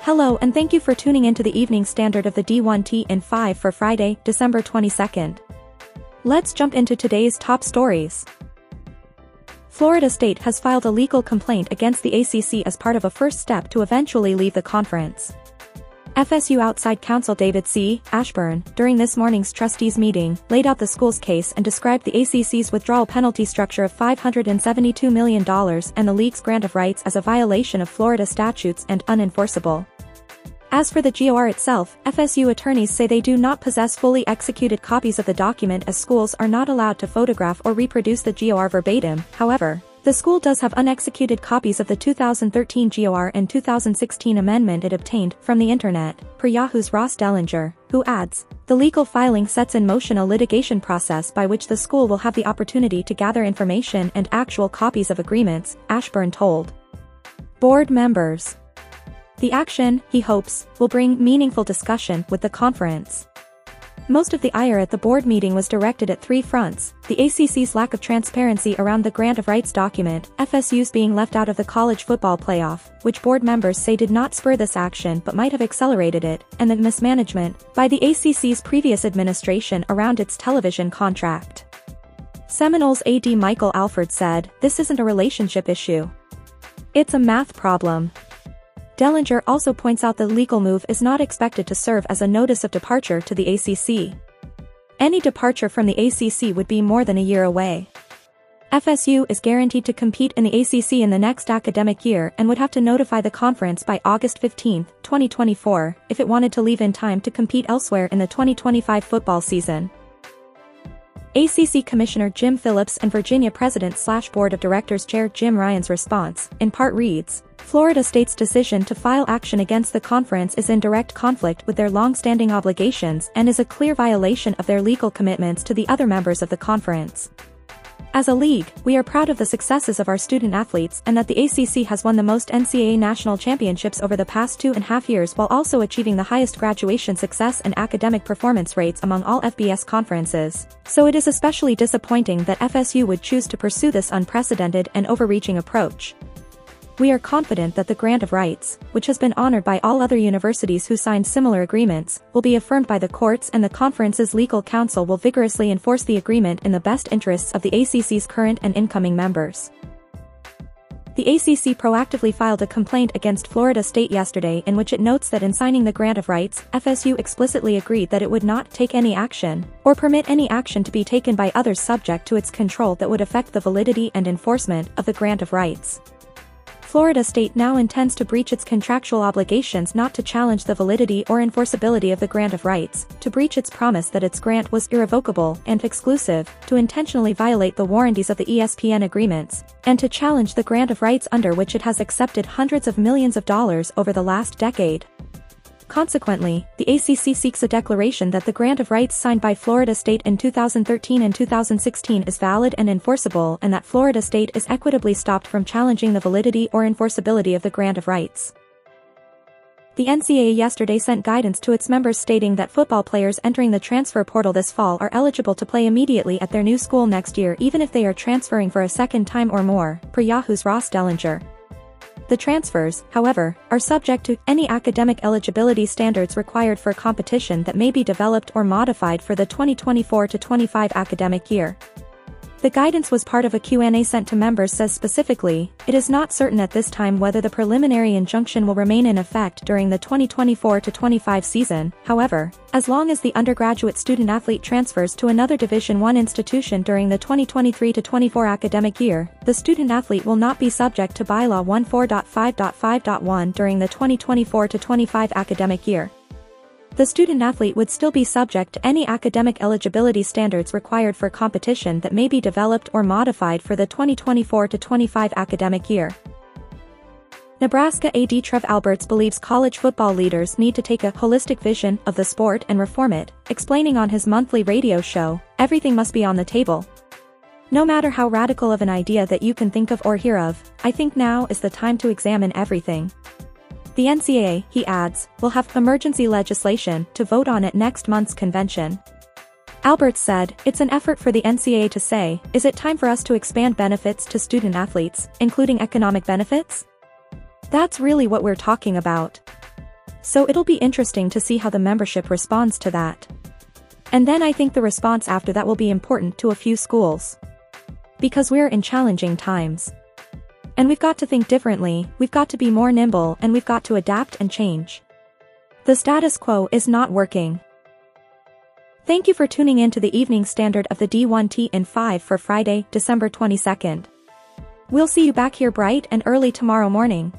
Hello and thank you for tuning into the evening standard of the D1T in 5 for Friday, December 22nd. Let's jump into today's top stories. Florida State has filed a legal complaint against the ACC as part of a first step to eventually leave the conference. FSU outside counsel David C. Ashburn, during this morning's trustees meeting, laid out the school's case and described the ACC's withdrawal penalty structure of $572 million and the league's grant of rights as a violation of Florida statutes and unenforceable. As for the GOR itself, FSU attorneys say they do not possess fully executed copies of the document as schools are not allowed to photograph or reproduce the GOR verbatim, however, the school does have unexecuted copies of the 2013 GOR and 2016 amendment it obtained from the internet, per Yahoo's Ross Dellenger, who adds, the legal filing sets in motion a litigation process by which the school will have the opportunity to gather information and actual copies of agreements, Ashburn told. Board members. The action, he hopes, will bring meaningful discussion with the conference. Most of the ire at the board meeting was directed at three fronts, the ACC's lack of transparency around the grant of rights document, FSU's being left out of the college football playoff, which board members say did not spur this action but might have accelerated it, and the mismanagement, by the ACC's previous administration around its television contract. Seminoles AD Michael Alford said, this isn't a relationship issue. It's a math problem, Dellenger also points out the legal move is not expected to serve as a notice of departure to the ACC. Any departure from the ACC would be more than a year away. FSU is guaranteed to compete in the ACC in the next academic year and would have to notify the conference by August 15, 2024, if it wanted to leave in time to compete elsewhere in the 2025 football season. ACC Commissioner Jim Phillips and Virginia President slash Board of Directors Chair Jim Ryan's response, in part reads, Florida State's decision to file action against the conference is in direct conflict with their long-standing obligations and is a clear violation of their legal commitments to the other members of the conference. As a league, we are proud of the successes of our student athletes and that the ACC has won the most NCAA national championships over the past two and a half years while also achieving the highest graduation success and academic performance rates among all FBS conferences. So it is especially disappointing that FSU would choose to pursue this unprecedented and overreaching approach. We are confident that the grant of rights, which has been honored by all other universities who signed similar agreements, will be affirmed by the courts and the conference's legal counsel will vigorously enforce the agreement in the best interests of the ACC's current and incoming members. The ACC proactively filed a complaint against Florida State yesterday in which it notes that in signing the grant of rights, FSU explicitly agreed that it would not take any action, or permit any action to be taken by others subject to its control that would affect the validity and enforcement of the grant of rights. Florida State now intends to breach its contractual obligations not to challenge the validity or enforceability of the grant of rights, to breach its promise that its grant was irrevocable and exclusive, to intentionally violate the warranties of the ESPN agreements, and to challenge the grant of rights under which it has accepted hundreds of millions of dollars over the last decade. Consequently, the ACC seeks a declaration that the grant of rights signed by Florida State in 2013 and 2016 is valid and enforceable and that Florida State is equitably estopped from challenging the validity or enforceability of the grant of rights. The NCAA yesterday sent guidance to its members stating that football players entering the transfer portal this fall are eligible to play immediately at their new school next year even if they are transferring for a second time or more, per Yahoo's Ross Dellenger. The transfers, however, are subject to any academic eligibility standards required for competition that may be developed or modified for the 2024-25 academic year. The guidance was part of a Q&A sent to members says specifically, it is not certain at this time whether the preliminary injunction will remain in effect during the 2024-25 season, however, as long as the undergraduate student-athlete transfers to another Division I institution during the 2023-24 academic year, the student-athlete will not be subject to Bylaw 14.5.5.1 during the 2024-25 academic year the student-athlete would still be subject to any academic eligibility standards required for competition that may be developed or modified for the 2024-25 academic year. Nebraska AD Trev Alberts believes college football leaders need to take a holistic vision of the sport and reform it, explaining on his monthly radio show, Everything Must Be on the Table. No matter how radical of an idea that you can think of or hear of, I think now is the time to examine everything. The NCAA, he adds, will have emergency legislation to vote on at next month's convention. Alberts said, it's an effort for the NCAA to say, is it time for us to expand benefits to student athletes, including economic benefits? That's really what we're talking about. So it'll be interesting to see how the membership responds to that. And then I think the response after that will be important to a few schools. Because we're in challenging times. And we've got to think differently, we've got to be more nimble and we've got to adapt and change. The status quo is not working. Thank you for tuning in to the evening standard of the D1T in 5 for Friday, December 22nd. We'll see you back here bright and early tomorrow morning.